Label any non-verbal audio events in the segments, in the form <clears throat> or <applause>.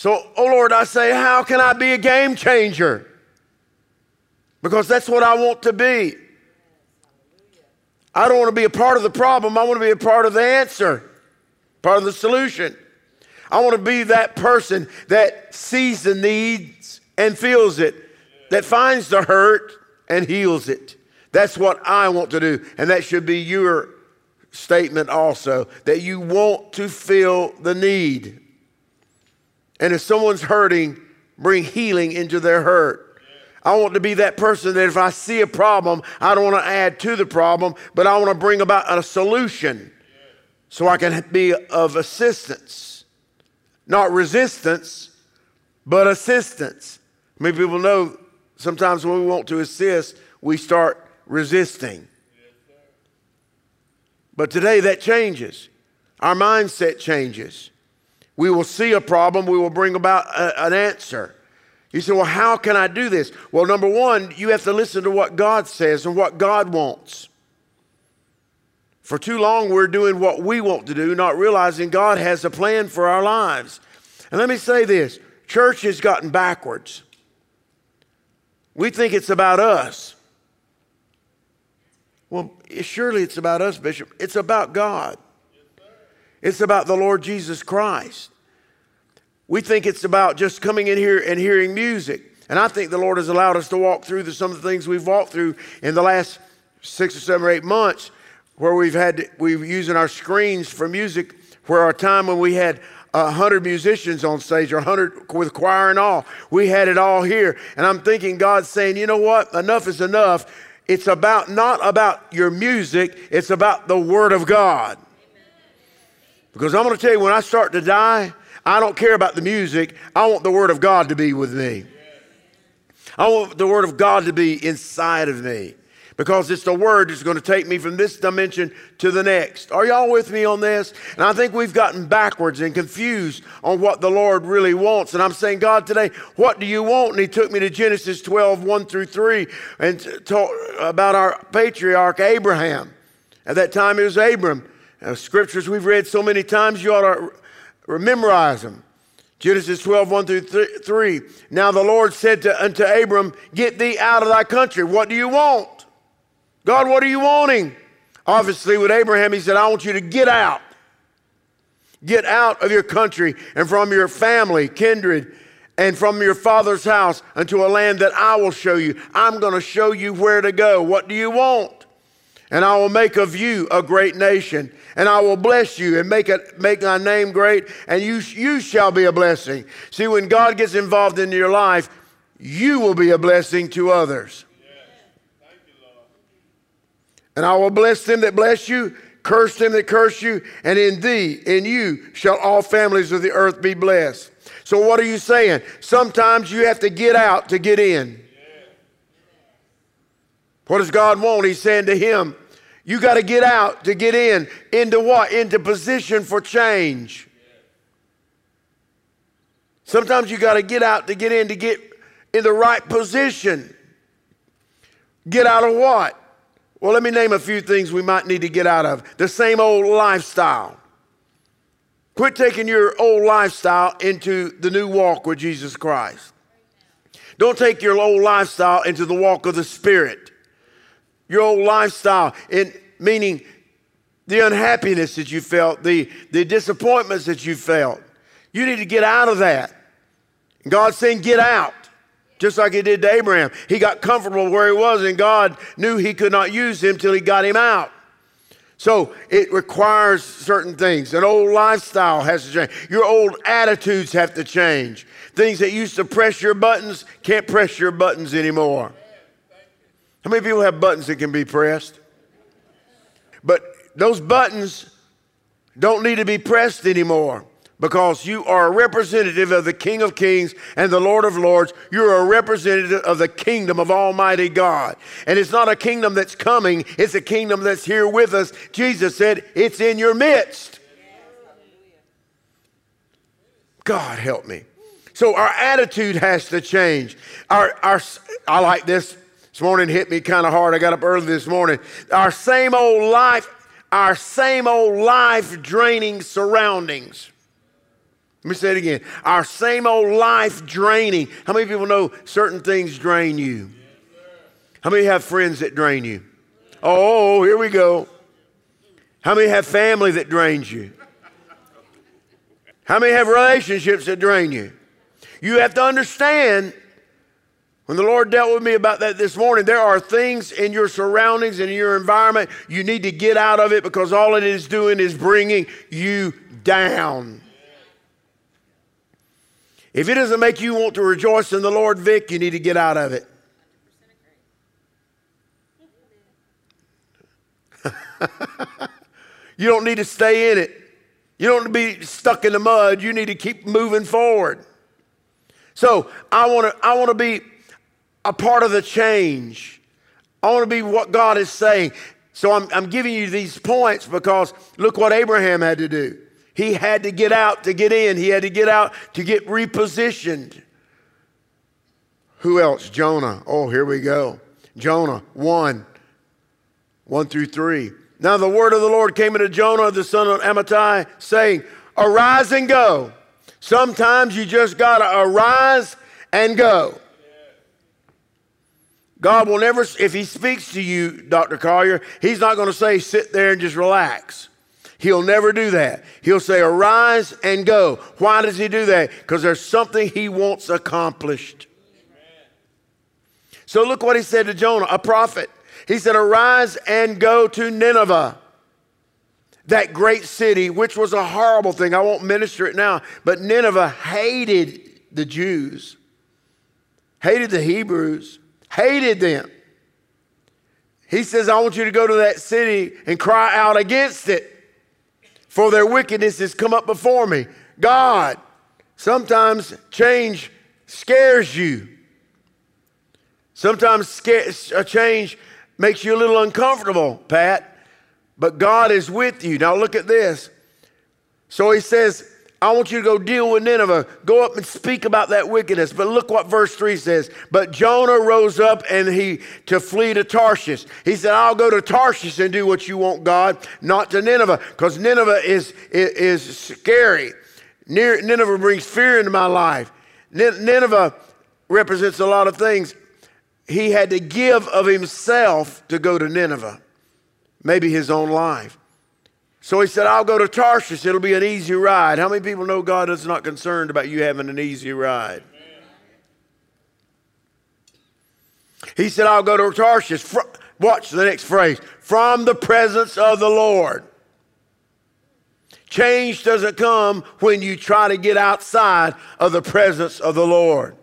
So, oh Lord, I say, how can I be a game changer? Because that's what I want to be. I don't want to be a part of the problem. I want to be a part of the answer, part of the solution. I want to be that person that sees the needs and feels it, that finds the hurt and heals it. That's what I want to do. And that should be your statement also that you want to feel the need. And if someone's hurting, bring healing into their hurt. I want to be that person that if I see a problem, I don't want to add to the problem, but I want to bring about a solution so I can be of assistance. Not resistance, but assistance. Many people know sometimes when we want to assist, we start resisting. But today that changes. Our mindset changes. We will see a problem, we will bring about a, an answer. You say, well, how can I do this? Well, number one, you have to listen to what God says and what God wants. For too long, we're doing what we want to do, not realizing God has a plan for our lives. And let me say this church has gotten backwards. We think it's about us. Well, surely it's about us, Bishop. It's about God, it's about the Lord Jesus Christ. We think it's about just coming in here and hearing music. And I think the Lord has allowed us to walk through the, some of the things we've walked through in the last six or seven or eight months, where we've had we've using our screens for music. Where our time when we had a hundred musicians on stage, or hundred with choir and all, we had it all here. And I'm thinking God's saying, you know what? Enough is enough. It's about not about your music. It's about the Word of God. Because I'm going to tell you, when I start to die, I don't care about the music. I want the Word of God to be with me. I want the Word of God to be inside of me because it's the Word that's going to take me from this dimension to the next. Are y'all with me on this? And I think we've gotten backwards and confused on what the Lord really wants. And I'm saying, God, today, what do you want? And He took me to Genesis 12, 1 through 3, and talked about our patriarch Abraham. At that time, it was Abram. Uh, scriptures we've read so many times, you ought to memorize them. Genesis 12, 1 through 3. Now the Lord said to, unto Abram, Get thee out of thy country. What do you want? God, what are you wanting? Obviously, with Abraham, he said, I want you to get out. Get out of your country and from your family, kindred, and from your father's house unto a land that I will show you. I'm going to show you where to go. What do you want? And I will make of you a great nation, and I will bless you and make it make thy name great, and you you shall be a blessing. See, when God gets involved in your life, you will be a blessing to others. and I will bless them that bless you, curse them that curse you, and in thee, in you, shall all families of the earth be blessed. So, what are you saying? Sometimes you have to get out to get in. What does God want? He's saying to him, You got to get out to get in. Into what? Into position for change. Sometimes you got to get out to get in to get in the right position. Get out of what? Well, let me name a few things we might need to get out of. The same old lifestyle. Quit taking your old lifestyle into the new walk with Jesus Christ. Don't take your old lifestyle into the walk of the Spirit your old lifestyle, in, meaning the unhappiness that you felt, the, the disappointments that you felt. You need to get out of that. God's saying, get out. Just like he did to Abraham. He got comfortable where he was, and God knew he could not use him till he got him out. So it requires certain things. An old lifestyle has to change. Your old attitudes have to change. Things that used to press your buttons can't press your buttons anymore. How many people have buttons that can be pressed? But those buttons don't need to be pressed anymore because you are a representative of the King of Kings and the Lord of Lords. You're a representative of the kingdom of Almighty God. And it's not a kingdom that's coming, it's a kingdom that's here with us. Jesus said, It's in your midst. God help me. So our attitude has to change. Our, our, I like this this morning hit me kind of hard. I got up early this morning. Our same old life, our same old life draining surroundings. Let me say it again. Our same old life draining. How many people know certain things drain you? How many have friends that drain you? Oh, here we go. How many have family that drains you? How many have relationships that drain you? You have to understand when the Lord dealt with me about that this morning, there are things in your surroundings and in your environment you need to get out of it because all it is doing is bringing you down. If it doesn't make you want to rejoice in the Lord, Vic, you need to get out of it. <laughs> you don't need to stay in it. You don't be stuck in the mud. You need to keep moving forward. So I want to I want to be a part of the change. I want to be what God is saying. So I'm, I'm giving you these points because look what Abraham had to do. He had to get out to get in, he had to get out to get repositioned. Who else? Jonah. Oh, here we go. Jonah 1 1 through 3. Now the word of the Lord came into Jonah, the son of Amittai, saying, Arise and go. Sometimes you just got to arise and go. God will never, if He speaks to you, Dr. Collier, He's not going to say, sit there and just relax. He'll never do that. He'll say, arise and go. Why does He do that? Because there's something He wants accomplished. So look what He said to Jonah, a prophet. He said, Arise and go to Nineveh, that great city, which was a horrible thing. I won't minister it now, but Nineveh hated the Jews, hated the Hebrews hated them. He says, I want you to go to that city and cry out against it, for their wickedness has come up before me. God, sometimes change scares you. Sometimes a change makes you a little uncomfortable, Pat, but God is with you. Now look at this. So he says, I want you to go deal with Nineveh. Go up and speak about that wickedness. But look what verse 3 says. But Jonah rose up and he to flee to Tarshish. He said, I'll go to Tarshish and do what you want, God, not to Nineveh, because Nineveh is, is, is scary. Nineveh brings fear into my life. Nineveh represents a lot of things. He had to give of himself to go to Nineveh, maybe his own life. So he said, I'll go to Tarshish. It'll be an easy ride. How many people know God is not concerned about you having an easy ride? He said, I'll go to Tarshish. Watch the next phrase from the presence of the Lord. Change doesn't come when you try to get outside of the presence of the Lord.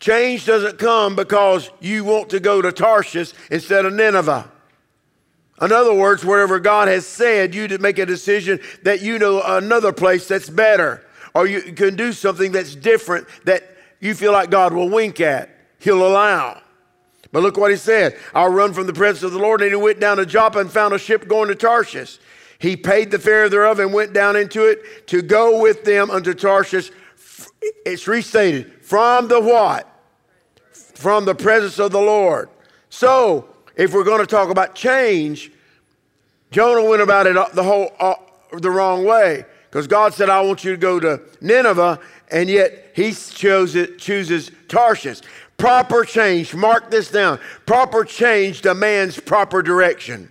Change doesn't come because you want to go to Tarshish instead of Nineveh. In other words, whatever God has said, you to make a decision that you know another place that's better, or you can do something that's different that you feel like God will wink at, He'll allow. But look what He said I'll run from the presence of the Lord. And he went down to Joppa and found a ship going to Tarshish. He paid the fare thereof and went down into it to go with them unto Tarshish. It's restated from the what? From the presence of the Lord. So if we're going to talk about change, Jonah went about it the whole uh, the wrong way because God said, "I want you to go to Nineveh," and yet He chose chooses Tarshish. Proper change. Mark this down. Proper change demands proper direction.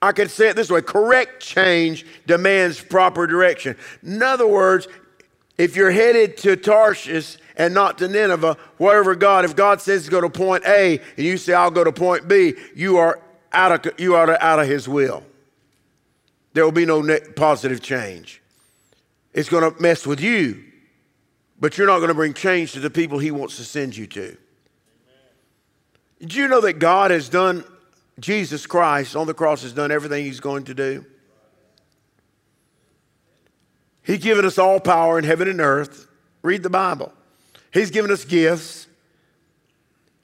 I could say it this way correct change demands proper direction. In other words, if you're headed to Tarshish and not to Nineveh, wherever God, if God says go to point A and you say, I'll go to point B, you are out of, you are out of His will. There will be no positive change. It's going to mess with you, but you're not going to bring change to the people He wants to send you to. Did you know that God has done, Jesus Christ on the cross has done everything He's going to do? He's given us all power in heaven and earth. Read the Bible. He's given us gifts.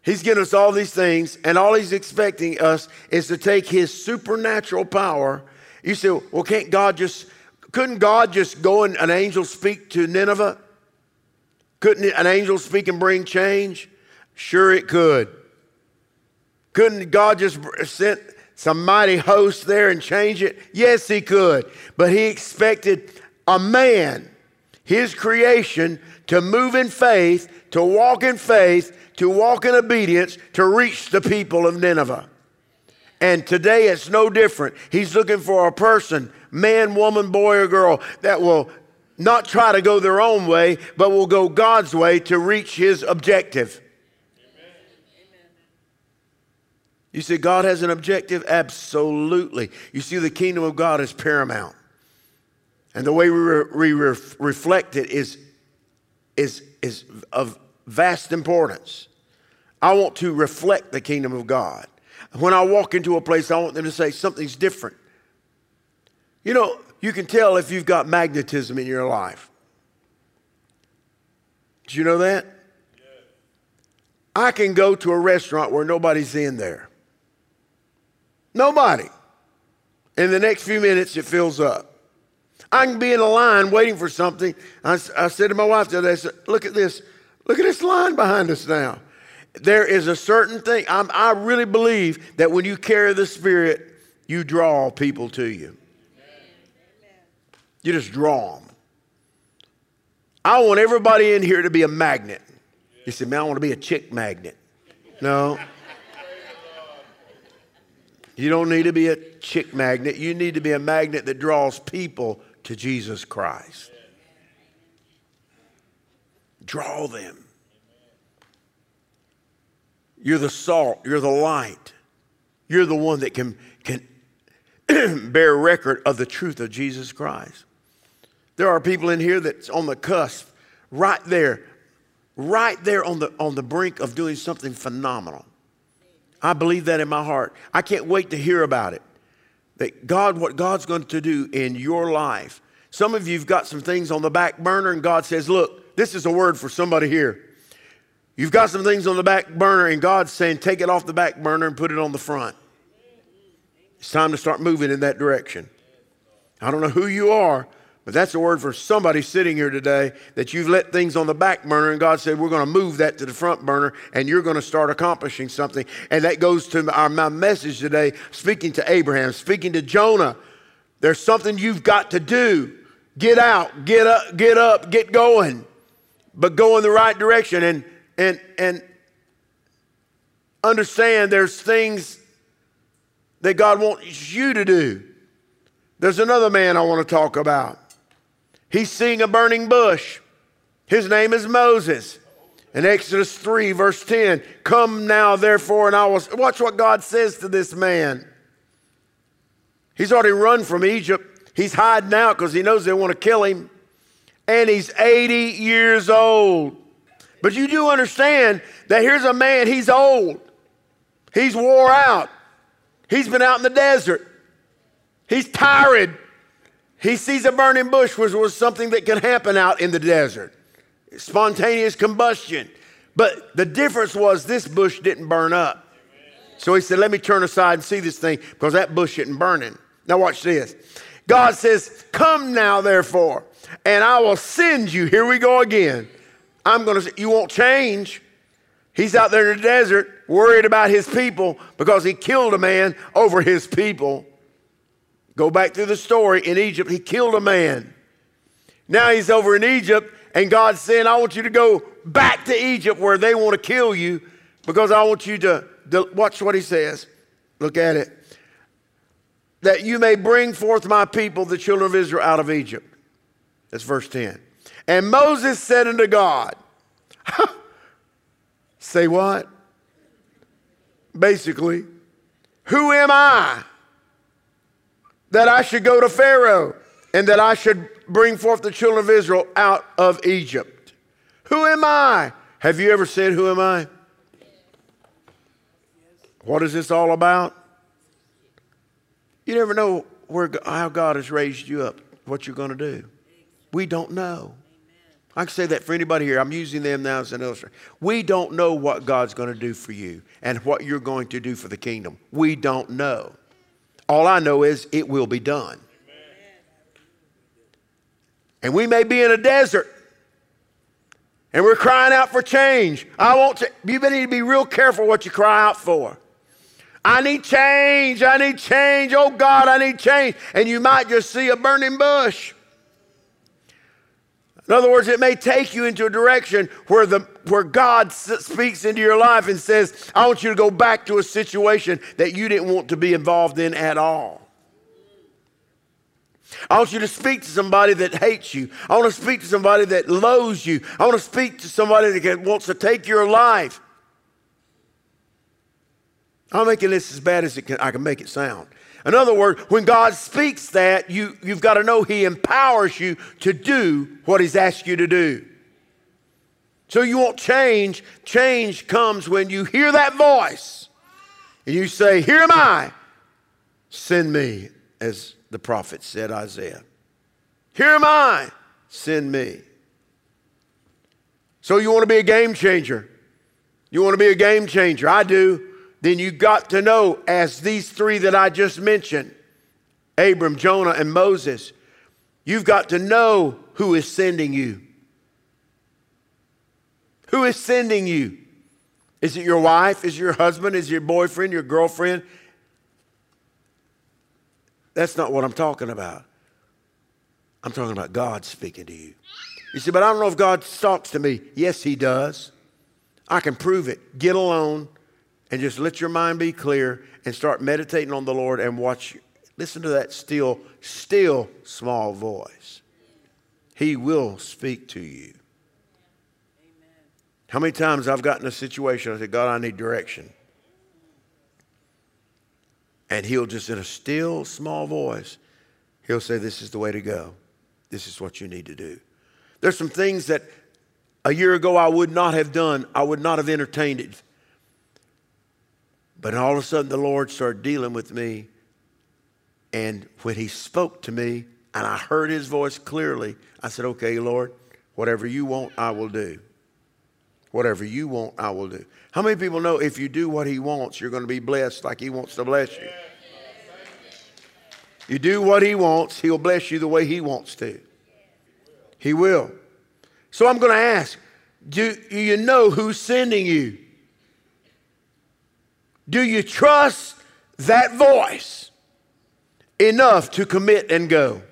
He's given us all these things, and all he's expecting us is to take his supernatural power. You say, well, can't God just, couldn't God just go and an angel speak to Nineveh? Couldn't an angel speak and bring change? Sure, it could. Couldn't God just send, some mighty host there and change it? Yes, he could. But he expected a man, his creation, to move in faith, to walk in faith, to walk in obedience, to reach the people of Nineveh. And today it's no different. He's looking for a person, man, woman, boy, or girl, that will not try to go their own way, but will go God's way to reach his objective. You see, God has an objective? Absolutely. You see, the kingdom of God is paramount. And the way we, re- re- reflect it is, is, is of vast importance. I want to reflect the kingdom of God. When I walk into a place, I want them to say something's different. You know, you can tell if you've got magnetism in your life. Did you know that? I can go to a restaurant where nobody's in there. Nobody. In the next few minutes, it fills up. I can be in a line waiting for something. I, I said to my wife the other day, I said, look at this. Look at this line behind us now. There is a certain thing. I'm, i really believe that when you carry the Spirit, you draw people to you. You just draw them. I want everybody in here to be a magnet. You say, man, I want to be a chick magnet. No. You don't need to be a chick magnet. You need to be a magnet that draws people to Jesus Christ. Draw them. You're the salt, you're the light. You're the one that can, can <clears throat> bear record of the truth of Jesus Christ. There are people in here that's on the cusp, right there, right there on the, on the brink of doing something phenomenal. I believe that in my heart. I can't wait to hear about it. That God, what God's going to do in your life. Some of you've got some things on the back burner, and God says, Look, this is a word for somebody here. You've got some things on the back burner, and God's saying, Take it off the back burner and put it on the front. It's time to start moving in that direction. I don't know who you are, but that's a word for somebody sitting here today that you've let things on the back burner, and God said, We're going to move that to the front burner, and you're going to start accomplishing something. And that goes to our, my message today, speaking to Abraham, speaking to Jonah. There's something you've got to do. Get out, get up, get up, get going, but go in the right direction and and and understand there's things that God wants you to do. There's another man I want to talk about. He's seeing a burning bush. His name is Moses. In Exodus 3, verse 10, come now, therefore, and I will. Watch what God says to this man. He's already run from Egypt. He's hiding out because he knows they want to kill him. And he's 80 years old. But you do understand that here's a man, he's old. He's wore out. He's been out in the desert. He's tired. He sees a burning bush, which was something that can happen out in the desert spontaneous combustion. But the difference was this bush didn't burn up. So he said, Let me turn aside and see this thing because that bush isn't burning. Now, watch this. God says, Come now, therefore, and I will send you. Here we go again. I'm going to say, You won't change. He's out there in the desert worried about his people because he killed a man over his people. Go back through the story. In Egypt, he killed a man. Now he's over in Egypt, and God's saying, I want you to go back to Egypt where they want to kill you because I want you to, to watch what he says. Look at it. That you may bring forth my people, the children of Israel, out of Egypt. That's verse 10. And Moses said unto God, <laughs> Say what? Basically, who am I that I should go to Pharaoh and that I should bring forth the children of Israel out of Egypt. Who am I? Have you ever said, Who am I? What is this all about? You never know where, how God has raised you up, what you're going to do. We don't know. I can say that for anybody here. I'm using them now as an illustration. We don't know what God's going to do for you and what you're going to do for the kingdom. We don't know. All I know is it will be done. And we may be in a desert and we're crying out for change. I want to, you need to be real careful what you cry out for. I need change. I need change. Oh God, I need change. And you might just see a burning bush. In other words, it may take you into a direction where, the, where God speaks into your life and says, I want you to go back to a situation that you didn't want to be involved in at all. I want you to speak to somebody that hates you. I want to speak to somebody that loathes you. I want to speak to somebody that wants to take your life. I'm making this as bad as can, I can make it sound. In other words, when God speaks that, you, you've got to know He empowers you to do what He's asked you to do. So you want change. Change comes when you hear that voice and you say, Here am I, send me, as the prophet said, Isaiah. Here am I, send me. So you want to be a game changer. You want to be a game changer. I do then you got to know, as these three that I just mentioned Abram, Jonah, and Moses you've got to know who is sending you. Who is sending you? Is it your wife? Is it your husband? Is it your boyfriend, your girlfriend? That's not what I'm talking about. I'm talking about God speaking to you. You say, but I don't know if God talks to me. Yes, He does. I can prove it. Get alone, and just let your mind be clear and start meditating on the Lord and watch. Listen to that still, still small voice. He will speak to you. How many times I've gotten a situation, I said, God, I need direction. And he'll just, in a still, small voice, he'll say, This is the way to go. This is what you need to do. There's some things that a year ago I would not have done, I would not have entertained it. But all of a sudden, the Lord started dealing with me. And when He spoke to me and I heard His voice clearly, I said, Okay, Lord, whatever you want, I will do. Whatever you want, I will do. How many people know if you do what He wants, you're going to be blessed like He wants to bless you? You do what He wants, He'll bless you the way He wants to. He will. So I'm going to ask do you know who's sending you? Do you trust that voice enough to commit and go?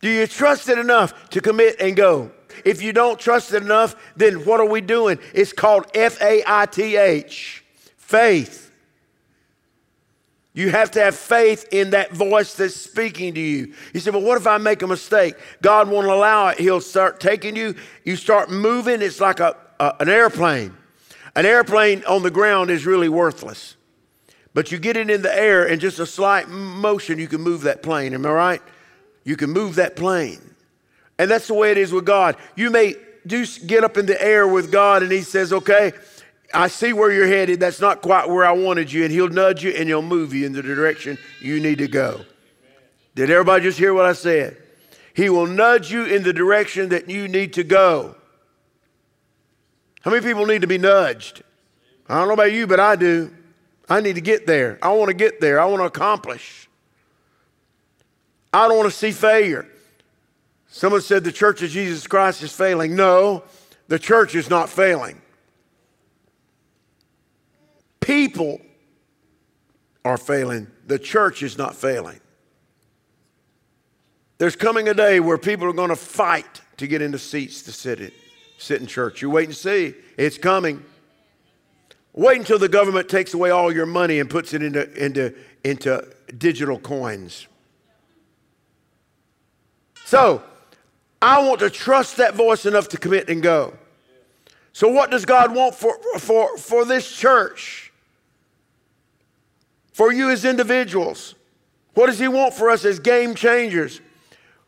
Do you trust it enough to commit and go? If you don't trust it enough, then what are we doing? It's called F A I T H faith. You have to have faith in that voice that's speaking to you. You say, Well, what if I make a mistake? God won't allow it. He'll start taking you. You start moving. It's like a, a an airplane. An airplane on the ground is really worthless. But you get it in the air and just a slight motion, you can move that plane. Am I right? You can move that plane. And that's the way it is with God. You may get up in the air with God and He says, okay, I see where you're headed. That's not quite where I wanted you. And He'll nudge you and He'll move you in the direction you need to go. Did everybody just hear what I said? He will nudge you in the direction that you need to go. How many people need to be nudged? I don't know about you, but I do. I need to get there. I want to get there. I want to accomplish. I don't want to see failure. Someone said the church of Jesus Christ is failing. No, the church is not failing. People are failing. The church is not failing. There's coming a day where people are going to fight to get into seats to sit in sit in church. You wait and see. It's coming. Wait until the government takes away all your money and puts it into, into, into digital coins. So, I want to trust that voice enough to commit and go. So, what does God want for, for, for this church? For you as individuals? What does He want for us as game changers?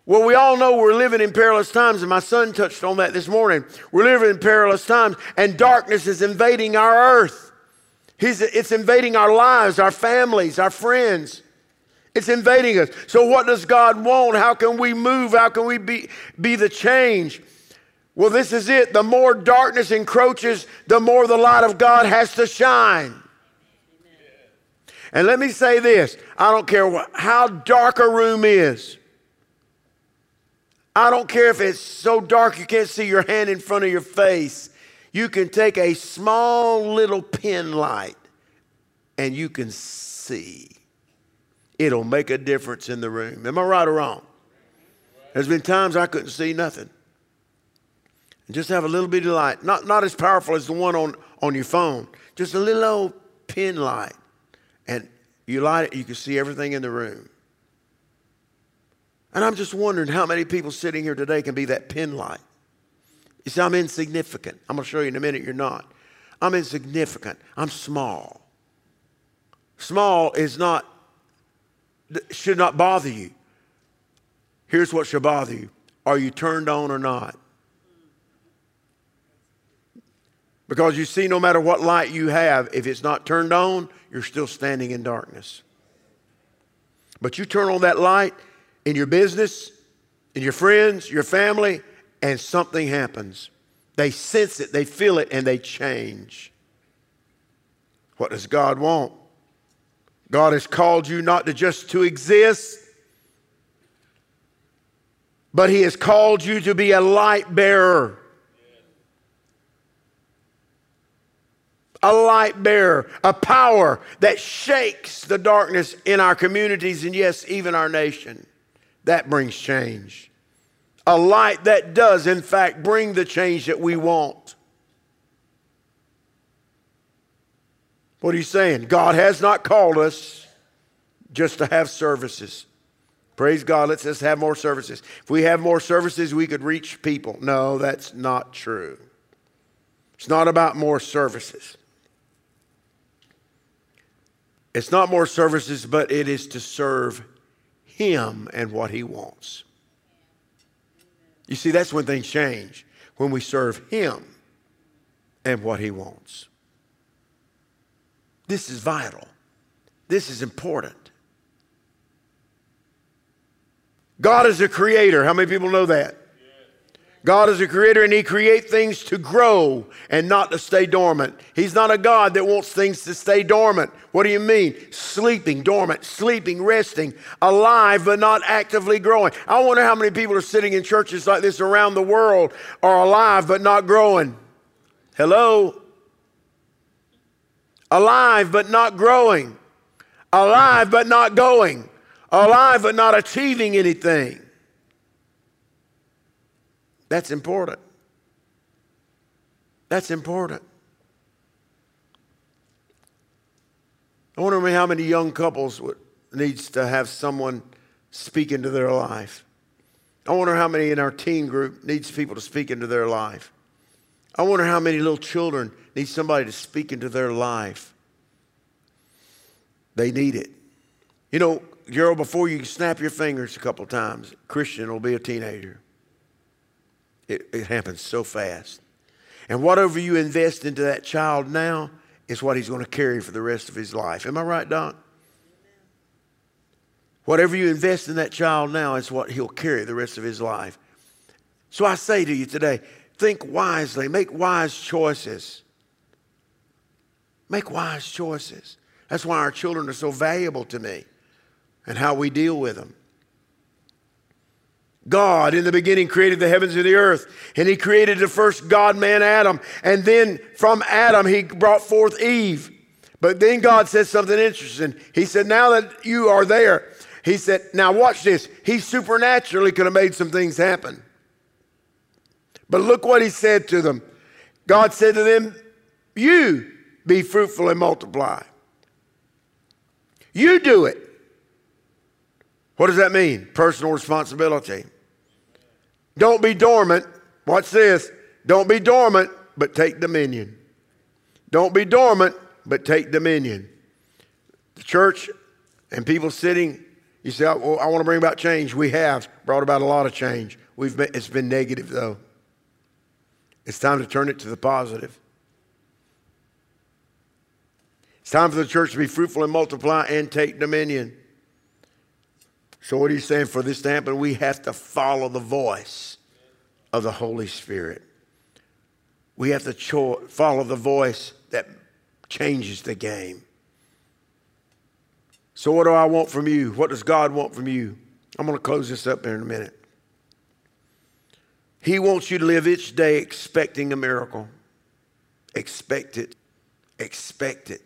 Well, we all know we're living in perilous times, and my son touched on that this morning. We're living in perilous times, and darkness is invading our earth. It's invading our lives, our families, our friends. It's invading us. So, what does God want? How can we move? How can we be, be the change? Well, this is it. The more darkness encroaches, the more the light of God has to shine. And let me say this I don't care what, how dark a room is. I don't care if it's so dark you can't see your hand in front of your face. You can take a small little pin light and you can see, it'll make a difference in the room. Am I right or wrong? There's been times I couldn't see nothing. And just have a little bit of light, not, not as powerful as the one on, on your phone, just a little old pin light. And you light it, you can see everything in the room. And I'm just wondering how many people sitting here today can be that pin light. You see, I'm insignificant. I'm going to show you in a minute you're not. I'm insignificant. I'm small. Small is not, should not bother you. Here's what should bother you Are you turned on or not? Because you see, no matter what light you have, if it's not turned on, you're still standing in darkness. But you turn on that light in your business, in your friends, your family, and something happens. They sense it, they feel it, and they change. What does God want? God has called you not to just to exist, but He has called you to be a light bearer. A light bearer, a power that shakes the darkness in our communities and, yes, even our nation. That brings change a light that does, in fact, bring the change that we want. What are you saying? God has not called us just to have services. Praise God, let's just have more services. If we have more services, we could reach people. No, that's not true. It's not about more services. It's not more services, but it is to serve Him and what He wants. You see, that's when things change, when we serve Him and what He wants. This is vital. This is important. God is a creator. How many people know that? God is a creator and He creates things to grow and not to stay dormant. He's not a God that wants things to stay dormant. What do you mean? Sleeping, dormant, sleeping, resting, alive but not actively growing. I wonder how many people are sitting in churches like this around the world are alive but not growing. Hello? Alive but not growing. Alive but not going. Alive but not achieving anything. That's important. That's important. I wonder how many young couples would, needs to have someone speak into their life. I wonder how many in our teen group needs people to speak into their life. I wonder how many little children need somebody to speak into their life. They need it. You know, Gerald, before you snap your fingers a couple times, Christian will be a teenager. It, it happens so fast. And whatever you invest into that child now is what he's going to carry for the rest of his life. Am I right, Doc? Whatever you invest in that child now is what he'll carry the rest of his life. So I say to you today think wisely, make wise choices. Make wise choices. That's why our children are so valuable to me and how we deal with them. God in the beginning created the heavens and the earth, and He created the first God man, Adam. And then from Adam, He brought forth Eve. But then God said something interesting. He said, Now that you are there, He said, Now watch this. He supernaturally could have made some things happen. But look what He said to them God said to them, You be fruitful and multiply. You do it. What does that mean? Personal responsibility. Don't be dormant. Watch this. Don't be dormant, but take dominion. Don't be dormant, but take dominion. The church and people sitting, you say, well, I want to bring about change. We have brought about a lot of change. We've been, it's been negative, though. It's time to turn it to the positive. It's time for the church to be fruitful and multiply and take dominion. So, what you saying? For this to happen, we have to follow the voice of the Holy Spirit. We have to cho- follow the voice that changes the game. So, what do I want from you? What does God want from you? I'm going to close this up here in a minute. He wants you to live each day expecting a miracle. Expect it. Expect it.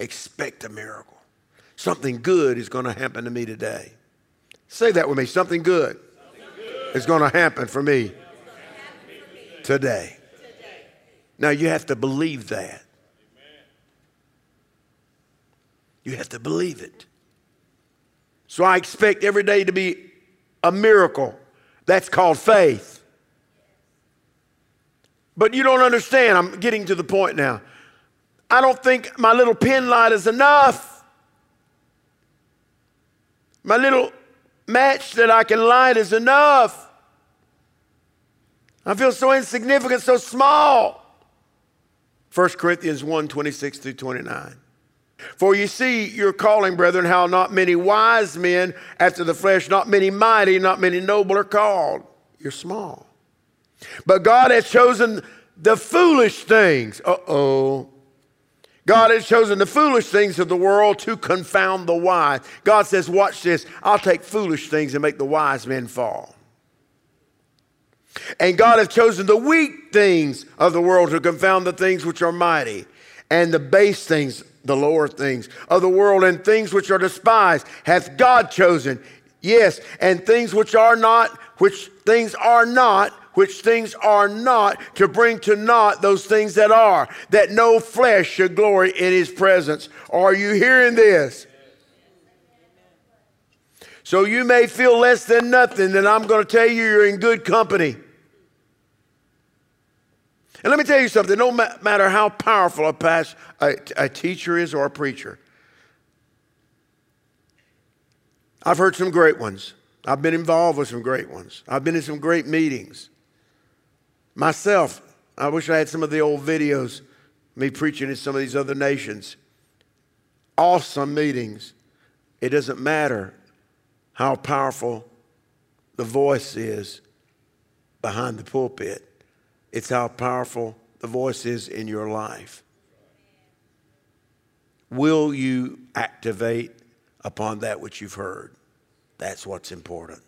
expect a miracle. Something good is going to happen to me today. Say that with me. Something good, is going to happen for me today. Now you have to believe that. You have to believe it. So I expect every day to be a miracle. That's called faith. But you don't understand. I'm getting to the point now. I don't think my little pen light is enough. My little match that I can light is enough. I feel so insignificant, so small. 1 Corinthians 1 26 through 29. For you see your calling, brethren, how not many wise men after the flesh, not many mighty, not many noble are called. You're small. But God has chosen the foolish things. Uh oh. God has chosen the foolish things of the world to confound the wise. God says, Watch this. I'll take foolish things and make the wise men fall. And God has chosen the weak things of the world to confound the things which are mighty, and the base things, the lower things of the world, and things which are despised, hath God chosen. Yes, and things which are not, which things are not, which things are not, to bring to naught those things that are, that no flesh should glory in his presence. Are you hearing this? So you may feel less than nothing, then I'm going to tell you you're in good company. And let me tell you something no matter how powerful a, past, a, a teacher is or a preacher, I've heard some great ones. I've been involved with some great ones. I've been in some great meetings. Myself, I wish I had some of the old videos, me preaching in some of these other nations. Awesome meetings. It doesn't matter how powerful the voice is behind the pulpit. It's how powerful the voice is in your life. Will you activate upon that which you've heard? That's what's important.